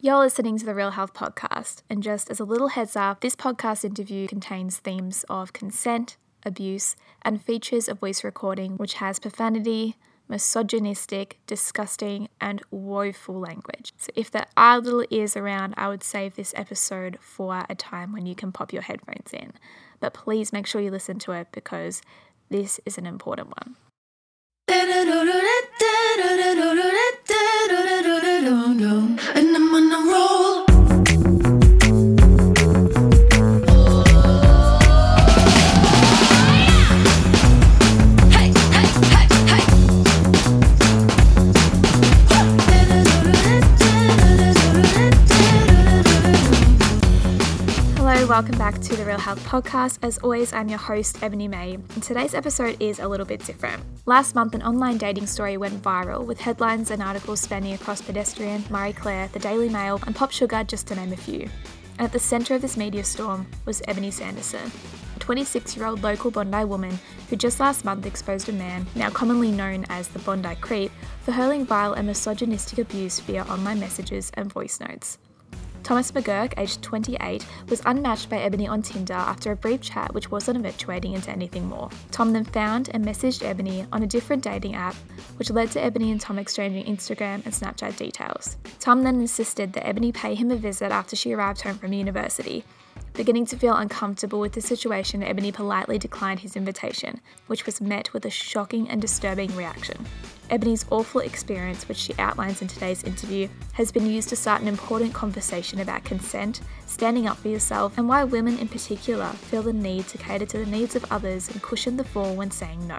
You're listening to the Real Health Podcast, and just as a little heads up, this podcast interview contains themes of consent, abuse, and features of voice recording which has profanity, misogynistic, disgusting, and woeful language. So, if there are little ears around, I would save this episode for a time when you can pop your headphones in. But please make sure you listen to it because this is an important one. Welcome back to the Real Health Podcast. As always, I'm your host, Ebony May, and today's episode is a little bit different. Last month, an online dating story went viral with headlines and articles spanning across Pedestrian, Marie Claire, the Daily Mail, and Pop Sugar, just to name a few. And at the centre of this media storm was Ebony Sanderson, a 26 year old local Bondi woman who just last month exposed a man, now commonly known as the Bondi Creep, for hurling vile and misogynistic abuse via online messages and voice notes. Thomas McGurk, aged 28, was unmatched by Ebony on Tinder after a brief chat which wasn't eventuating into anything more. Tom then found and messaged Ebony on a different dating app, which led to Ebony and Tom exchanging Instagram and Snapchat details. Tom then insisted that Ebony pay him a visit after she arrived home from university. Beginning to feel uncomfortable with the situation, Ebony politely declined his invitation, which was met with a shocking and disturbing reaction. Ebony's awful experience, which she outlines in today's interview, has been used to start an important conversation about consent, standing up for yourself, and why women in particular feel the need to cater to the needs of others and cushion the fall when saying no.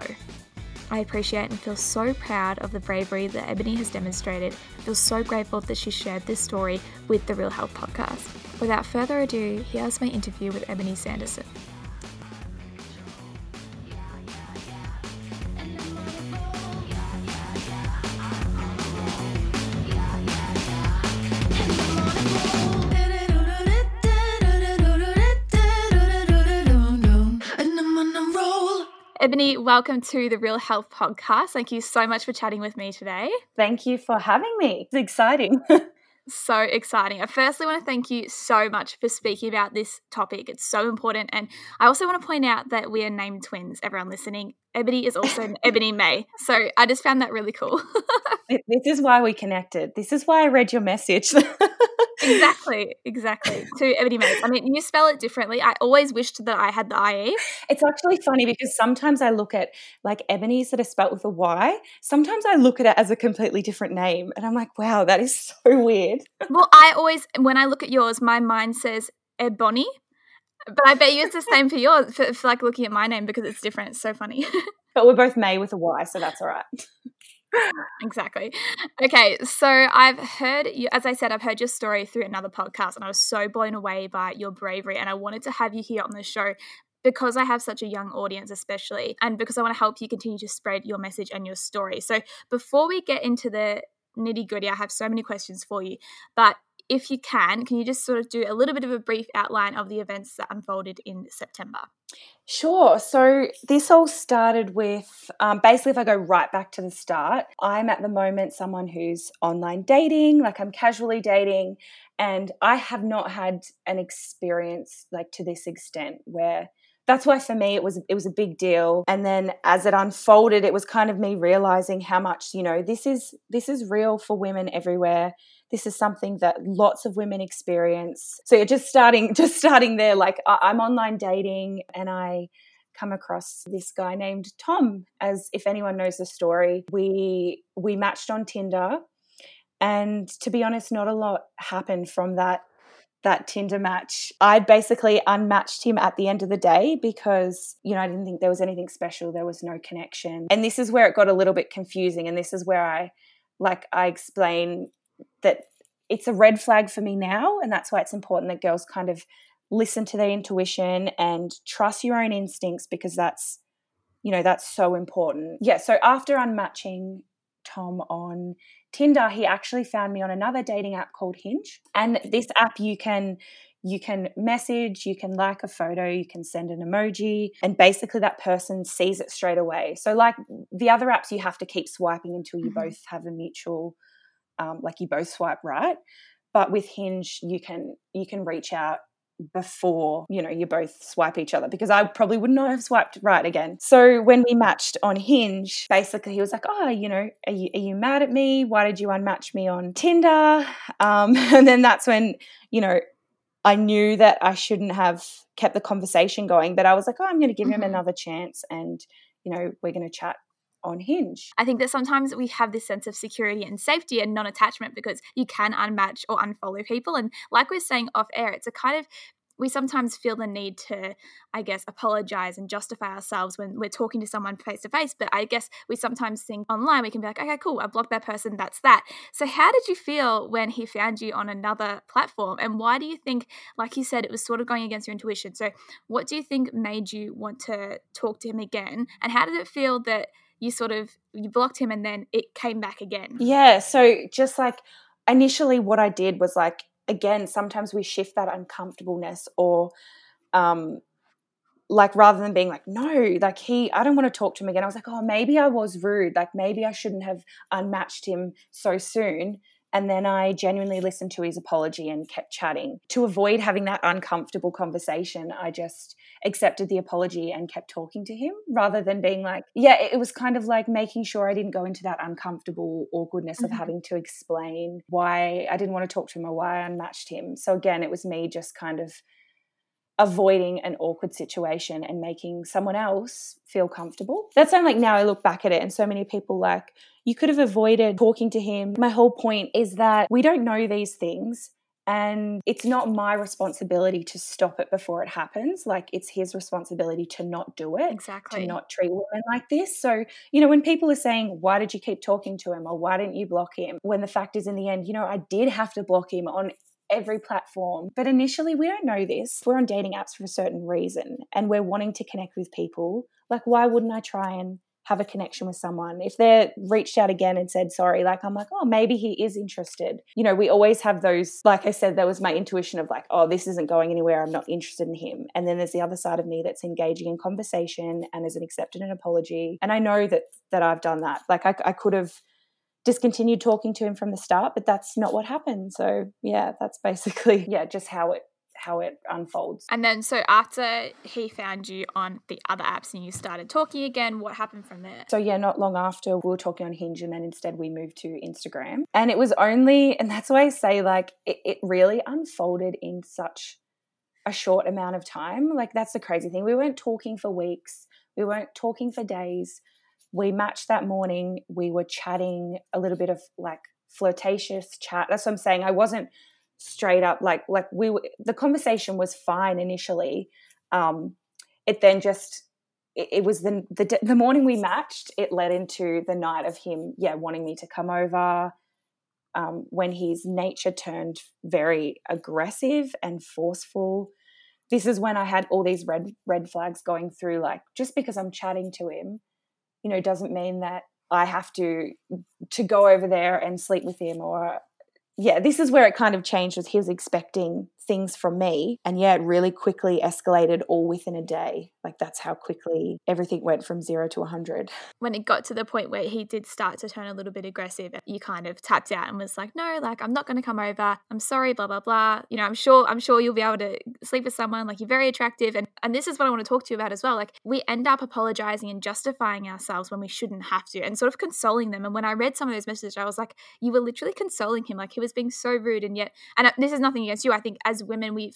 I appreciate and feel so proud of the bravery that Ebony has demonstrated. I feel so grateful that she shared this story with the Real Health Podcast. Without further ado, here's my interview with Ebony Sanderson. Welcome to the Real Health Podcast. Thank you so much for chatting with me today. Thank you for having me. It's exciting. So exciting. I firstly want to thank you so much for speaking about this topic. It's so important. And I also want to point out that we are named twins, everyone listening. Ebony is also an Ebony May. So I just found that really cool. this is why we connected. This is why I read your message. Exactly, exactly. Two Ebony Mays. I mean, you spell it differently. I always wished that I had the IE. It's actually funny because sometimes I look at like ebony's that are spelt with a Y. Sometimes I look at it as a completely different name and I'm like, wow, that is so weird. Well, I always, when I look at yours, my mind says Ebony. But I bet you it's the same for yours, for, for like looking at my name because it's different. It's so funny. But we're both May with a Y, so that's all right. exactly. Okay, so I've heard you, as I said, I've heard your story through another podcast, and I was so blown away by your bravery. And I wanted to have you here on the show because I have such a young audience, especially, and because I want to help you continue to spread your message and your story. So before we get into the nitty gritty, I have so many questions for you. But if you can, can you just sort of do a little bit of a brief outline of the events that unfolded in September? Sure. So this all started with um, basically, if I go right back to the start, I'm at the moment someone who's online dating, like I'm casually dating, and I have not had an experience like to this extent where that's why for me it was it was a big deal and then as it unfolded it was kind of me realizing how much you know this is this is real for women everywhere this is something that lots of women experience so you're just starting just starting there like i'm online dating and i come across this guy named tom as if anyone knows the story we we matched on tinder and to be honest not a lot happened from that that Tinder match. I basically unmatched him at the end of the day because, you know, I didn't think there was anything special. There was no connection. And this is where it got a little bit confusing. And this is where I, like, I explain that it's a red flag for me now. And that's why it's important that girls kind of listen to their intuition and trust your own instincts because that's, you know, that's so important. Yeah. So after unmatching Tom on Tinder, he actually found me on another dating app called Hinge. And this app you can you can message, you can like a photo, you can send an emoji, and basically that person sees it straight away. So like the other apps, you have to keep swiping until you Mhm. both have a mutual, um, like you both swipe right. but with Hinge, you can you can reach out before you know you both swipe each other because I probably would not have swiped right again. So when we matched on Hinge, basically he was like, "Oh, you know, are you are you mad at me? Why did you unmatch me on Tinder?" Um, and then that's when you know I knew that I shouldn't have kept the conversation going, but I was like, "Oh, I'm going to give him Mhm. another chance, and you know, we're going to chat on Hinge." I think that sometimes we have this sense of security and safety and non attachment because you can unmatch or unfollow people. And like we we're saying off air, it's a kind of we sometimes feel the need to, I guess, apologize and justify ourselves when we're talking to someone face to face. But I guess we sometimes think online, we can be like, okay, cool, I blocked that person, that's that. So, how did you feel when he found you on another platform? And why do you think, like you said, it was sort of going against your intuition? So, what do you think made you want to talk to him again? And how did it feel that you sort of you blocked him and then it came back again? Yeah, so just like initially what I did was like again, sometimes we shift that uncomfortableness or um like rather than being like no like he i don't want to talk to him again. I was like oh maybe i was rude. Like maybe i shouldn't have unmatched him so soon and then i genuinely listened to his apology and kept chatting to avoid having that uncomfortable conversation i just accepted the apology and kept talking to him rather than being like yeah it was kind of like making sure i didn't go into that uncomfortable awkwardness of Mhm. having to explain why i didn't want to talk to him or why i unmatched him so again it was me just kind of avoiding an awkward situation and making someone else feel comfortable. That's like, now I look back at it and so many people, like, you could have avoided talking to him. My whole point is that we don't know these things. And it's not my responsibility to stop it before it happens. Like, it's his responsibility to not do it Exactly. to not treat women like this. So, you know, when people are saying, why did you keep talking to him or why didn't you block him? When the fact is, in the end, you know, I did have to block him on every platform. But initially, we don't know this. We're on dating apps for a certain reason and we're wanting to connect with people. Like, why wouldn't I try and have a connection with someone? If they're reached out again and said sorry, like, I'm like, oh, maybe he is interested. You know, we always have those, like I said, there was my intuition of like, oh, this isn't going anywhere. I'm not interested in him. And then there's the other side of me that's engaging in conversation and has accepted an apology. And I know that that I've done that. Like, I, I could have discontinued talking to him from the start but that's not what happened. So yeah that's basically yeah just how it how it unfolds. And then, so after he found you on the other apps and you started talking again, what happened from there? so yeah not long after we were talking on hinge and then instead we moved to instagram. And it was only and that's why i say like it, it really unfolded in such a short amount of time. Like that's the crazy thing. We weren't talking for weeks. We weren't talking for days we matched that morning we were chatting a little bit of like flirtatious chat. That's what i'm saying. I wasn't straight up like like we were, the conversation was fine initially um it then just it, was the, the the morning we matched it led into the night of him yeah wanting me to come over um, when his nature turned very aggressive and forceful. This is when i had all these red red flags going through like just because i'm chatting to him you know doesn't mean that i have to to go over there and sleep with him or yeah this is where it kind of changed was he was expecting things from me and yeah it really quickly escalated all within a day like that's how quickly everything went from zero to 100 When it got to the point where he did start to turn a little bit aggressive, you kind of tapped out and was like, "No, like I'm not going to come over. I'm sorry, blah blah blah. You know, I'm sure I'm sure you'll be able to sleep with someone. Like you're very attractive." And and this is what I want to talk to you about as well. Like we end up apologizing and justifying ourselves when we shouldn't have to, and sort of consoling them. And when I read some of those messages, I was like, "You were literally consoling him. Like he was being so rude." And yet, and uh, this is nothing against you. I think as women, we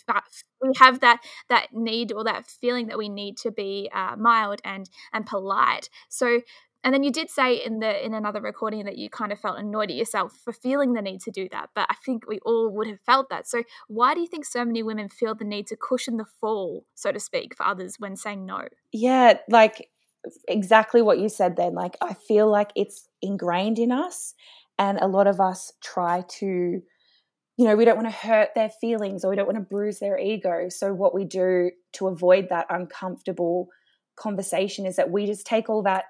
we have that that need or that feeling that we need to be uh, mild and and polite. So and then you did say in the in another recording that you kind of felt annoyed at yourself for feeling the need to do that. But I think we all would have felt that. So why do you think so many women feel the need to cushion the fall, so to speak, for others when saying no? yeah like exactly what you said then like i feel like it's ingrained in us and a lot of us try to you know we don't want to hurt their feelings or we don't want to bruise their ego so what we do to avoid that uncomfortable conversation is that we just take all that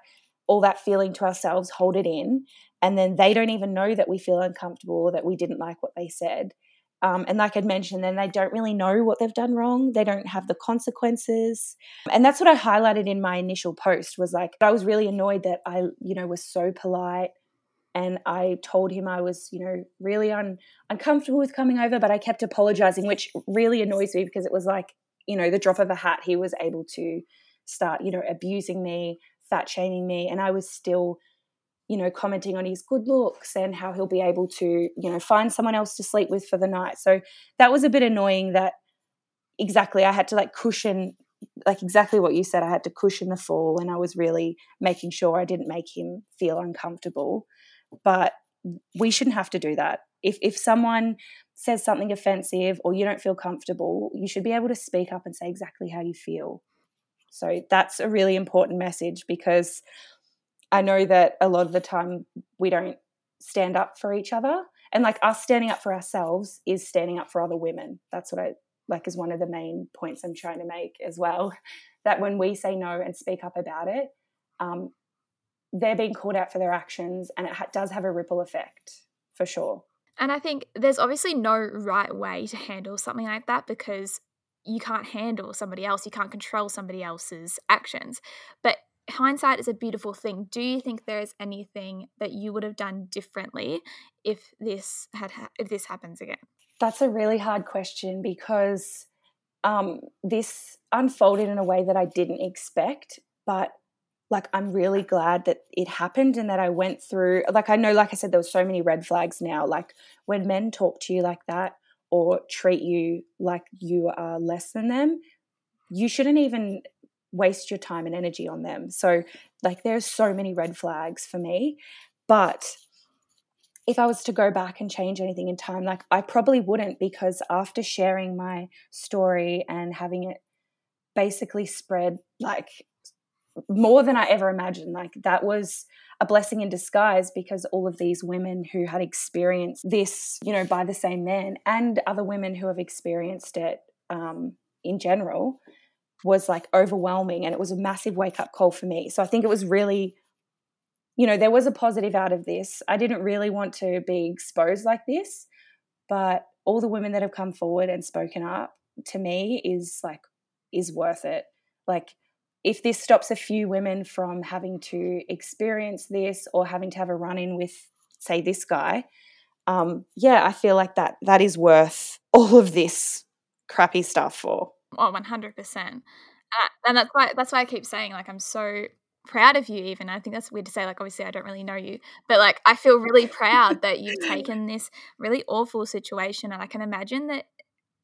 all that feeling to ourselves hold it in and then they don't even know that we feel uncomfortable or that we didn't like what they said um, and like I'd mentioned, then they don't really know what they've done wrong. They don't have the consequences. And that's what I highlighted in my initial post was like, I was really annoyed that I, you know, was so polite and I told him I was, you know, really un- uncomfortable with coming over, but I kept apologizing, which really annoys me because it was like, you know, the drop of a hat, he was able to start, you know, abusing me, fat shaming me, and I was still, you know, commenting on his good looks and how he'll be able to, you know, find someone else to sleep with for the night. So that was a bit annoying that exactly I had to like cushion like exactly what you said I had to cushion the fall and I was really making sure I didn't make him feel uncomfortable but we shouldn't have to do that. If if someone says something offensive or you don't feel comfortable you should be able to speak up and say exactly how you feel. So that's a really important message because I know that a lot of the time we don't stand up for each other. And like us standing up for ourselves is standing up for other women. That's what I like is one of the main points I'm trying to make as well. That when we say no and speak up about it, um, they're being called out for their actions, and it ha- does have a ripple effect for sure. And I think there's obviously no right way to handle something like that because you can't handle somebody else, you can't control somebody else's actions. But hindsight is a beautiful thing. Do you think there is anything that you would have done differently if this had ha- if this happens again? That's a really hard question because um, this unfolded in a way that I didn't expect, but like I'm really glad that it happened and that I went through like I know like I said there was so many red flags now. Like when men talk to you like that or treat you like you are less than them you shouldn't even waste your time and energy on them. So like there's so many red flags for me. But if I was to go back and change anything in time, like I probably wouldn't because after sharing my story and having it basically spread like more than I ever imagined, like that was a blessing in disguise because all of these women who had experienced this, you know, by the same man and other women who have experienced it um, in general was like overwhelming and it was a massive wake up call for me. So I think it was really you know, there was a positive out of this. I didn't really want to be exposed like this, but all the women that have come forward and spoken up to me is like is worth it. Like if this stops a few women from having to experience this or having to have a run in with say this guy, um, yeah, I feel like that that is worth all of this crappy stuff for. Oh, 100%. Uh, and that's why that's why I keep saying like I'm so proud of you even i think that's weird to say like obviously i don't really know you but like i feel really proud that you've taken this really awful situation and i can imagine that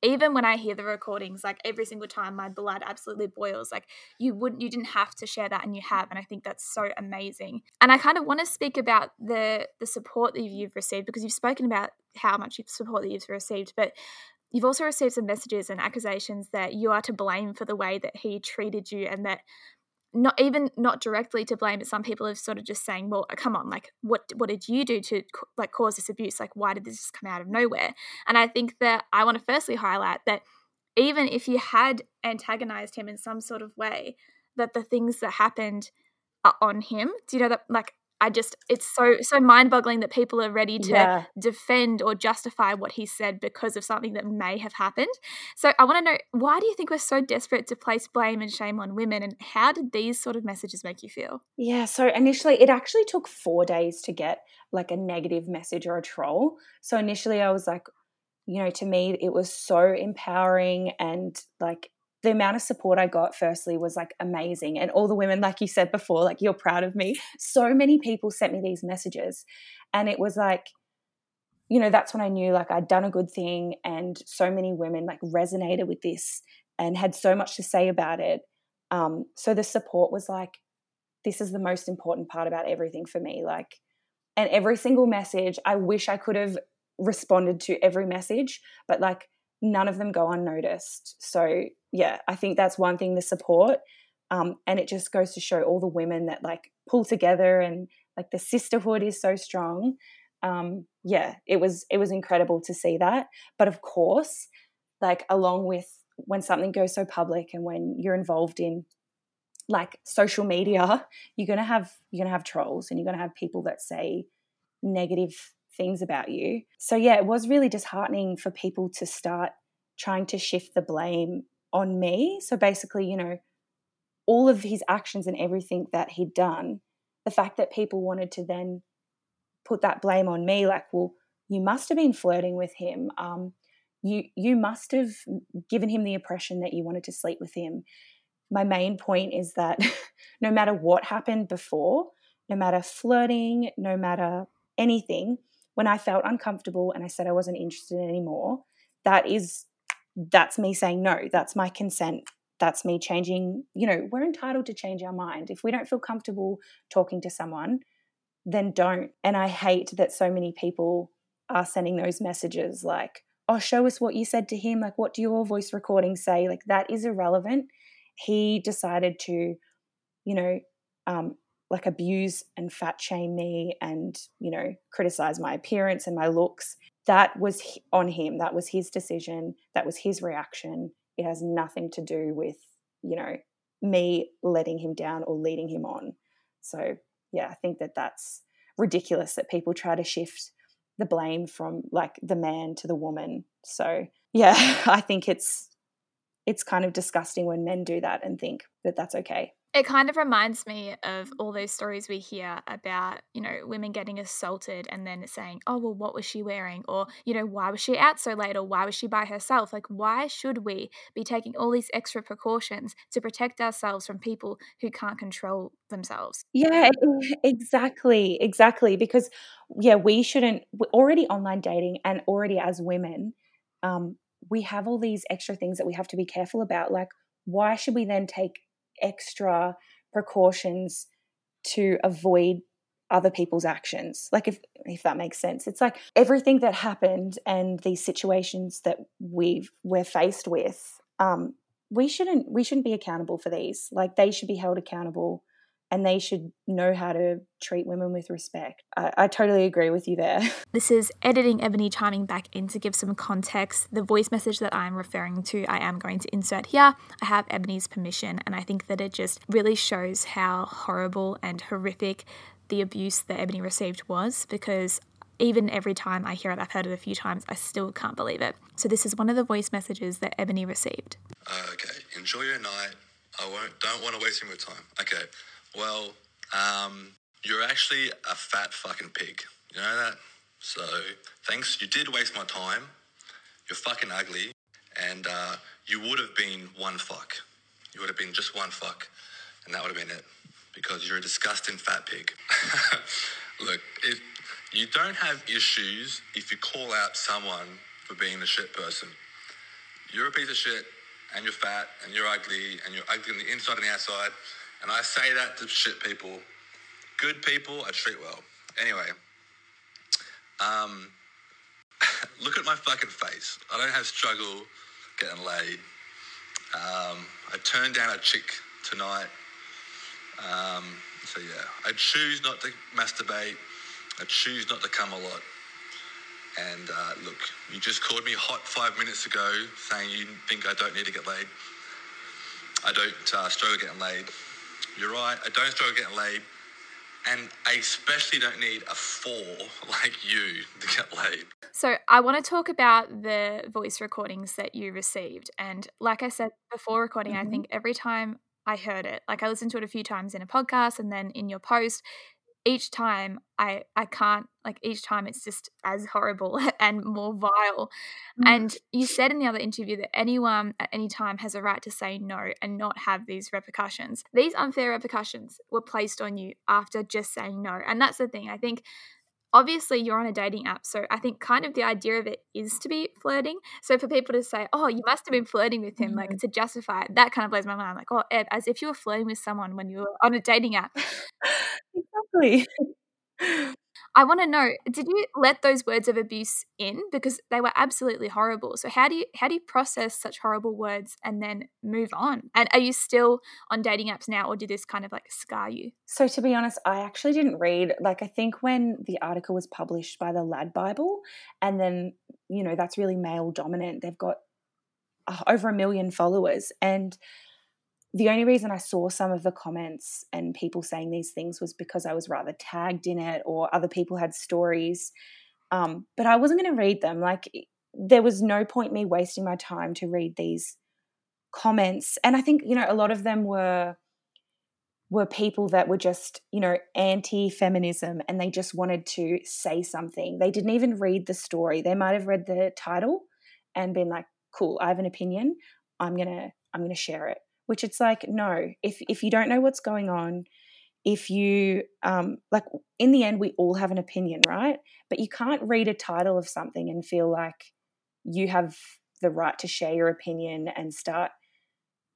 even when i hear the recordings like every single time my blood absolutely boils like you wouldn't you didn't have to share that and you have and i think that's so amazing. And i kind of want to speak about the the support that you've received because you've spoken about how much support that you've received but you've also received some messages and accusations that you are to blame for the way that he treated you and that not even not directly to blame but some people have sort of just saying well uh, come on like what what did you do to like cause this abuse? Like why did this just come out of nowhere? And i think that i want to firstly highlight that even if you had antagonized him in some sort of way that the things that happened are on him. Do you know that like I just it's so so mind-boggling that people are ready to Yeah. defend or justify what he said because of something that may have happened. So I want to know why do you think we're so desperate to place blame and shame on women and how did these sort of messages make you feel? Yeah, so initially it actually took four days to get like a negative message or a troll. So initially I was like, you know, to me it was so empowering and like the amount of support I got firstly was like amazing. And all the women, like you said before, like you're proud of me. So many people sent me these messages. And it was like, you know, that's when I knew like I'd done a good thing and so many women like resonated with this and had so much to say about it. Um, so the support was like, this is the most important part about everything for me. Like, and every single message, I wish I could have responded to every message, but like none of them go unnoticed. So yeah, I think that's one thing the support. Um, and it just goes to show all the women that like pull together and like the sisterhood is so strong. Um, yeah, it was it was incredible to see that. But of course, like along with when something goes so public and when you're involved in like social media, you're gonna have you're gonna have trolls and you're gonna have people that say negative things about you. So yeah, it was really disheartening for people to start trying to shift the blame on me. So basically, you know, all of his actions and everything that he'd done, the fact that people wanted to then put that blame on me like well you must have been flirting with him um, you you must have given him the impression that you wanted to sleep with him my main point is that no matter what happened before no matter flirting no matter anything when i felt uncomfortable and i said i wasn't interested anymore that is that's me saying no. That's my consent. That's me changing you know we're entitled to change our mind. If we don't feel comfortable talking to someone then don't. And i hate that so many people are sending those messages like oh show us what you said to him. Like what do your voice recordings say? Like that is irrelevant. He decided to you know um like abuse and fat shame me and you know criticize my appearance and my looks. That was on him. That was his decision. That was his reaction. It has nothing to do with you know me letting him down or leading him on. So yeah i think that that's ridiculous that people try to shift the blame from like the man to the woman. So yeah i think it's it's kind of disgusting when men do that and think that that's okay It kind of reminds me of all those stories we hear about, you know, women getting assaulted and then saying, oh, well, what was she wearing? Or, you know, why was she out so late? Or why was she by herself? Like, why should we be taking all these extra precautions to protect ourselves from people who can't control themselves? Yeah, exactly, exactly. Because yeah, we shouldn't. Already online dating, and already as women, um, we have all these extra things that we have to be careful about. Like, why should we then take extra precautions to avoid other people's actions? Like, if if that makes sense, it's like everything that happened and these situations that we've we're faced with. Um, we shouldn't we shouldn't be accountable for these. Like, they should be held accountable and they should know how to treat women with respect. I, I totally agree with you there. This is editing Ebony chiming back in to give some context. The voice message that I'm referring to, I am going to insert here. I have Ebony's permission, and I think that it just really shows how horrible and horrific the abuse that Ebony received was because even every time I hear it, I've heard it a few times, I still can't believe it. So, this is one of the voice messages that Ebony received. Uh, okay, enjoy your night. I won't. Don't want to waste any more time. Okay. Well, um, you're actually a fat fucking pig. You know that? So thanks. You did waste my time. You're fucking ugly, and uh, you would have been one fuck. You would have been just one fuck, and that would have been it. Because you're a disgusting fat pig. Look, if you don't have issues if you call out someone for being a shit person you're a piece of shit and you're fat and you're ugly and you're ugly on the inside and the outside. And I say that to shit people. Good people I treat well. Anyway, um, look at my fucking face. I don't have struggle getting laid. Um, I turned down a chick tonight. Um, so yeah, I choose not to masturbate. I choose not to come a lot. And uh, look, you just called me hot five minutes ago saying you think I don't need to get laid. I don't uh, struggle getting laid. You're right, I don't struggle getting laid. And I especially don't need a four like you to get laid. So, I want to talk about the voice recordings that you received. And like I said before recording, I Mhm. think every time I heard it, like I listened to it a few times in a podcast and then in your post, each time I I can't like each time it's just as horrible and more vile. Mm. And you said in the other interview that anyone at any time has a right to say no and not have these repercussions. These unfair repercussions were placed on you after just saying no. And that's the thing. I think obviously you're on a dating app so i think kind of the idea of it is to be flirting so for people to say oh you must have been flirting with him like mm. to justify it that kind of blows my mind like oh Eb, as if you were flirting with someone when you were on a dating app exactly. i want to know did you let those words of abuse in because they were absolutely horrible so how do you how do you process such horrible words and then move on and are you still on dating apps now or did this kind of like scar you So to be honest, I actually didn't read. Like I think when the article was published by the Lad Bible, and then you know that's really male dominant. They've got uh, over a million followers, and the only reason I saw some of the comments and people saying these things was because I was rather tagged in it, or other people had stories. Um, but I wasn't going to read them. Like there was no point me wasting my time to read these comments, and I think you know a lot of them were were people that were just, you know, anti feminism and they just wanted to say something. They didn't even read the story. They might have read the title and been like, cool, I have an opinion. I'm going to I'm going to share it. Which it's like, no, if if you don't know what's going on, if you um like in the end we all have an opinion, right? But you can't read a title of something and feel like you have the right to share your opinion and start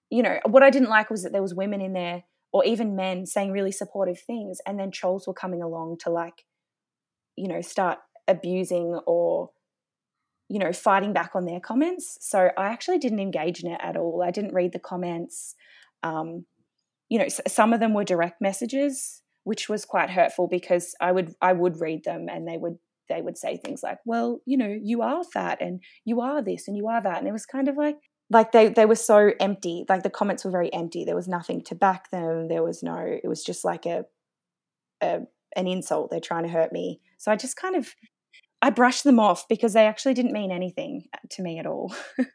you know, what I didn't like was that there was women in there or even men saying really supportive things and then trolls were coming along to like you know start abusing or you know fighting back on their comments. So i actually didn't engage in it at all. I didn't read the comments. Um, you know some of them were direct messages which was quite hurtful because i would i would read them and they would they would say things like well you know you are fat and you are this and you are that. And it was kind of like like they they were so empty. Like the comments were very empty. There was nothing to back them. There was no it was just like a, a an insult. They're trying to hurt me. So i just kind of i brushed them off because they actually didn't mean anything to me at all.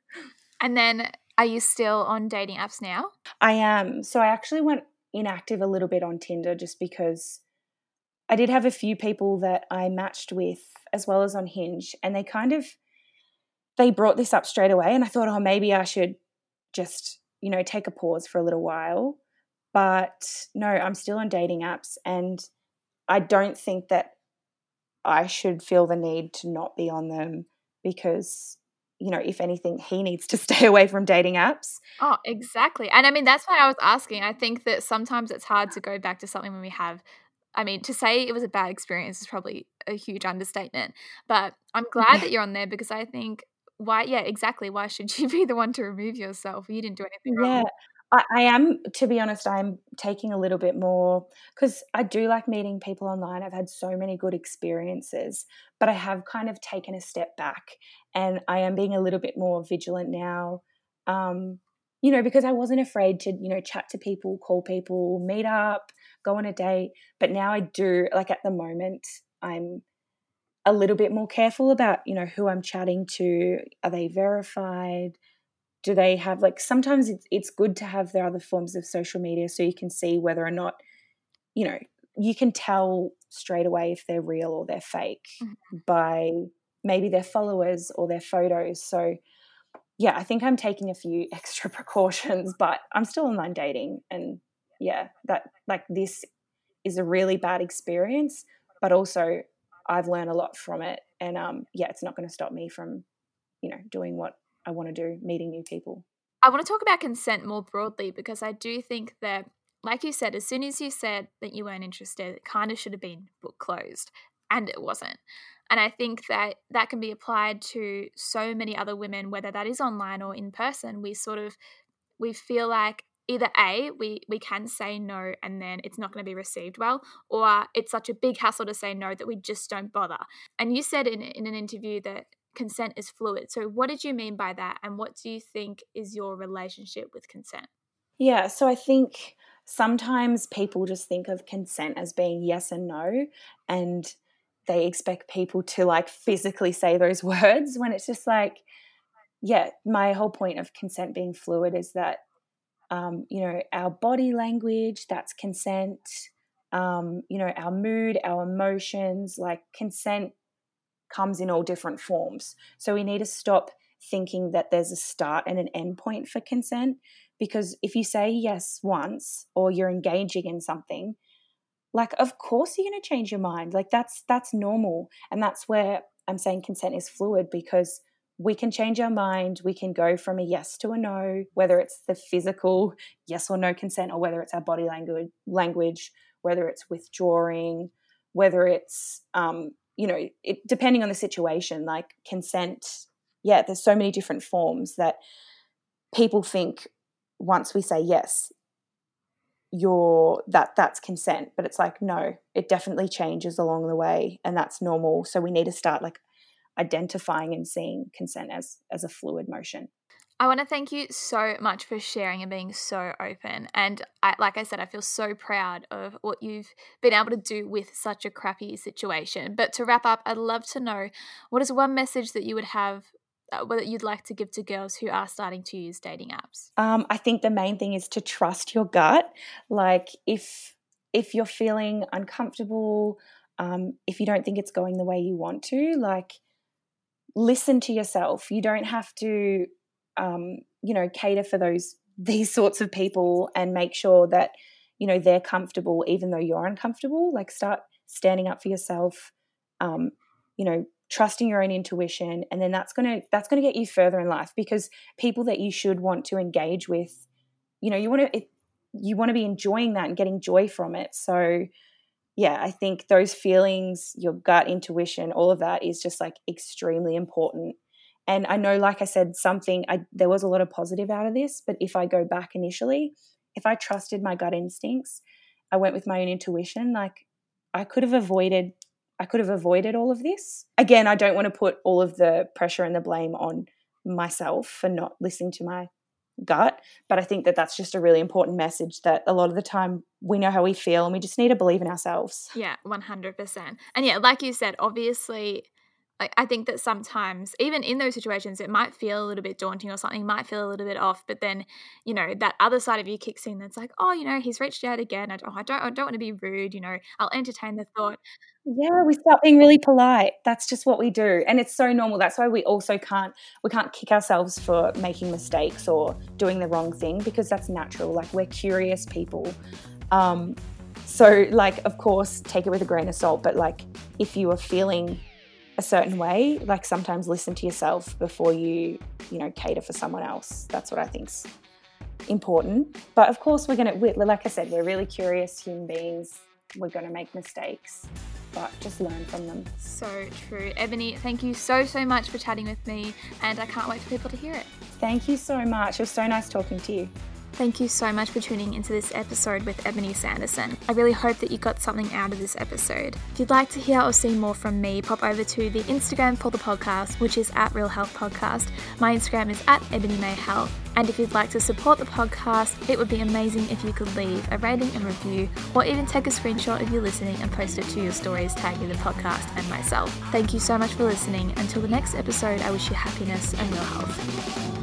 And then are you still on dating apps now? i am. So i actually went inactive a little bit on tinder just because i did have a few people that i matched with as well as on hinge and they kind of they brought this up straight away and i thought oh maybe i should just you know take a pause for a little while. But no i'm still on dating apps and i don't think that i should feel the need to not be on them because you know if anything he needs to stay away from dating apps Oh, exactly. And I mean, that's why I was asking. I think that sometimes it's hard to go back to something when we have. I mean, to say it was a bad experience is probably a huge understatement. But I'm glad that you're on there because I think why, yeah, exactly. Why should you be the one to remove yourself? You didn't do anything wrong. I, I am, to be honest, I'm taking a little bit more because I do like meeting people online. I've had so many good experiences, but I have kind of taken a step back and I am being a little bit more vigilant now. Um, you know, because I wasn't afraid to, you know, chat to people, call people, meet up, go on a date. But now I do, like at the moment, I'm a little bit more careful about, you know, who I'm chatting to. Are they verified? Do they have like sometimes it's, it's good to have their other forms of social media so you can see whether or not you know you can tell straight away if they're real or they're fake Mm-hmm. by maybe their followers or their photos so yeah i think i'm taking a few extra precautions but i'm still online dating and yeah that like this is a really bad experience but also i've learned a lot from it and um yeah it's not going to stop me from you know doing what i want to do meeting new people I want to talk about consent more broadly because I do think that, like you said, as soon as you said that you weren't interested, it kind of should have been book closed, and it wasn't. And I think that that can be applied to so many other women, whether that is online or in person. We sort of we feel like either a we we can say no and then it's not going to be received well, or it's such a big hassle to say no that we just don't bother. And you said in in an interview that consent is fluid. So, what did you mean by that? And what do you think is your relationship with consent? Yeah, so I think sometimes people just think of consent as being yes and no, and they expect people to like physically say those words when it's just like, yeah, my whole point of consent being fluid is that, um, you know, our body language, that's consent, um, you know, our mood, our emotions, like consent comes in all different forms. So we need to stop thinking that there's a start and an end point for consent because if you say yes once or you're engaging in something like of course you're going to change your mind. Like that's that's normal. And that's where i'm saying consent is fluid because we can change our mind. We can go from a yes to a no whether it's the physical yes or no consent or whether it's our body language language whether it's withdrawing whether it's um, you know it, depending on the situation like consent yeah there's so many different forms that people think once we say yes you're that that's consent but it's like no it definitely changes along the way and that's normal. So we need to start like identifying and seeing consent as as a fluid motion I want to thank you so much for sharing and being so open. And I, like I said, I feel so proud of what you've been able to do with such a crappy situation. But to wrap up, I'd love to know what is one message that you would have uh, what you'd like to give to girls who are starting to use dating apps? Um, I think the main thing is to trust your gut. Like if if you're feeling uncomfortable, um, if you don't think it's going the way you want to, like listen to yourself. You don't have to, um, you know, cater for those these sorts of people and make sure that you know they're comfortable, even though you're uncomfortable. Like start standing up for yourself. Um, you know, trusting your own intuition, and then that's gonna that's gonna get you further in life because people that you should want to engage with, you know, you want to you want to be enjoying that and getting joy from it. So yeah, I think those feelings, your gut intuition, all of that is just like extremely important. And I know, like I said, something I, there was a lot of positive out of this, but if I go back initially, if I trusted my gut instincts, I went with my own intuition, like I could have avoided I could have avoided all of this. Again, I don't want to put all of the pressure and the blame on myself for not listening to my gut. But I think that that's just a really important message that a lot of the time we know how we feel and we just need to believe in ourselves. Yeah, 100%. And yeah, like you said, obviously, I think that sometimes, even in those situations, it might feel a little bit daunting or something might feel a little bit off. But then, you know, that other side of you kicks in that's like, oh, you know, he's reached out again. I don't, I don't, I don't want to be rude. You know, I'll entertain the thought. Yeah, we start being really polite. That's just what we do. And it's so normal. That's why we also can't we can't kick ourselves for making mistakes or doing the wrong thing because that's natural. Like we're curious people. Um so like of course take it with a grain of salt, but like if you are feeling a certain way, like sometimes listen to yourself before you, you know, cater for someone else. That's what I think's important. But of course we're going to like I said, we're really curious human beings. We're going to make mistakes but just learn from them. So true. Ebony, thank you so, so much for chatting with me, and I can't wait for people to hear it. Thank you so much. It was so nice talking to you. Thank you so much for tuning into this episode with Ebony Sanderson. I really hope that you got something out of this episode. If you'd like to hear or see more from me, pop over to the Instagram for the podcast, which is at Real Health Podcast. My Instagram is at Ebony May Health. And if you'd like to support the podcast, it would be amazing if you could leave a rating and review, or even take a screenshot of you listening and post it to your stories, tagging the podcast and myself. Thank you so much for listening. Until the next episode, I wish you happiness and real health.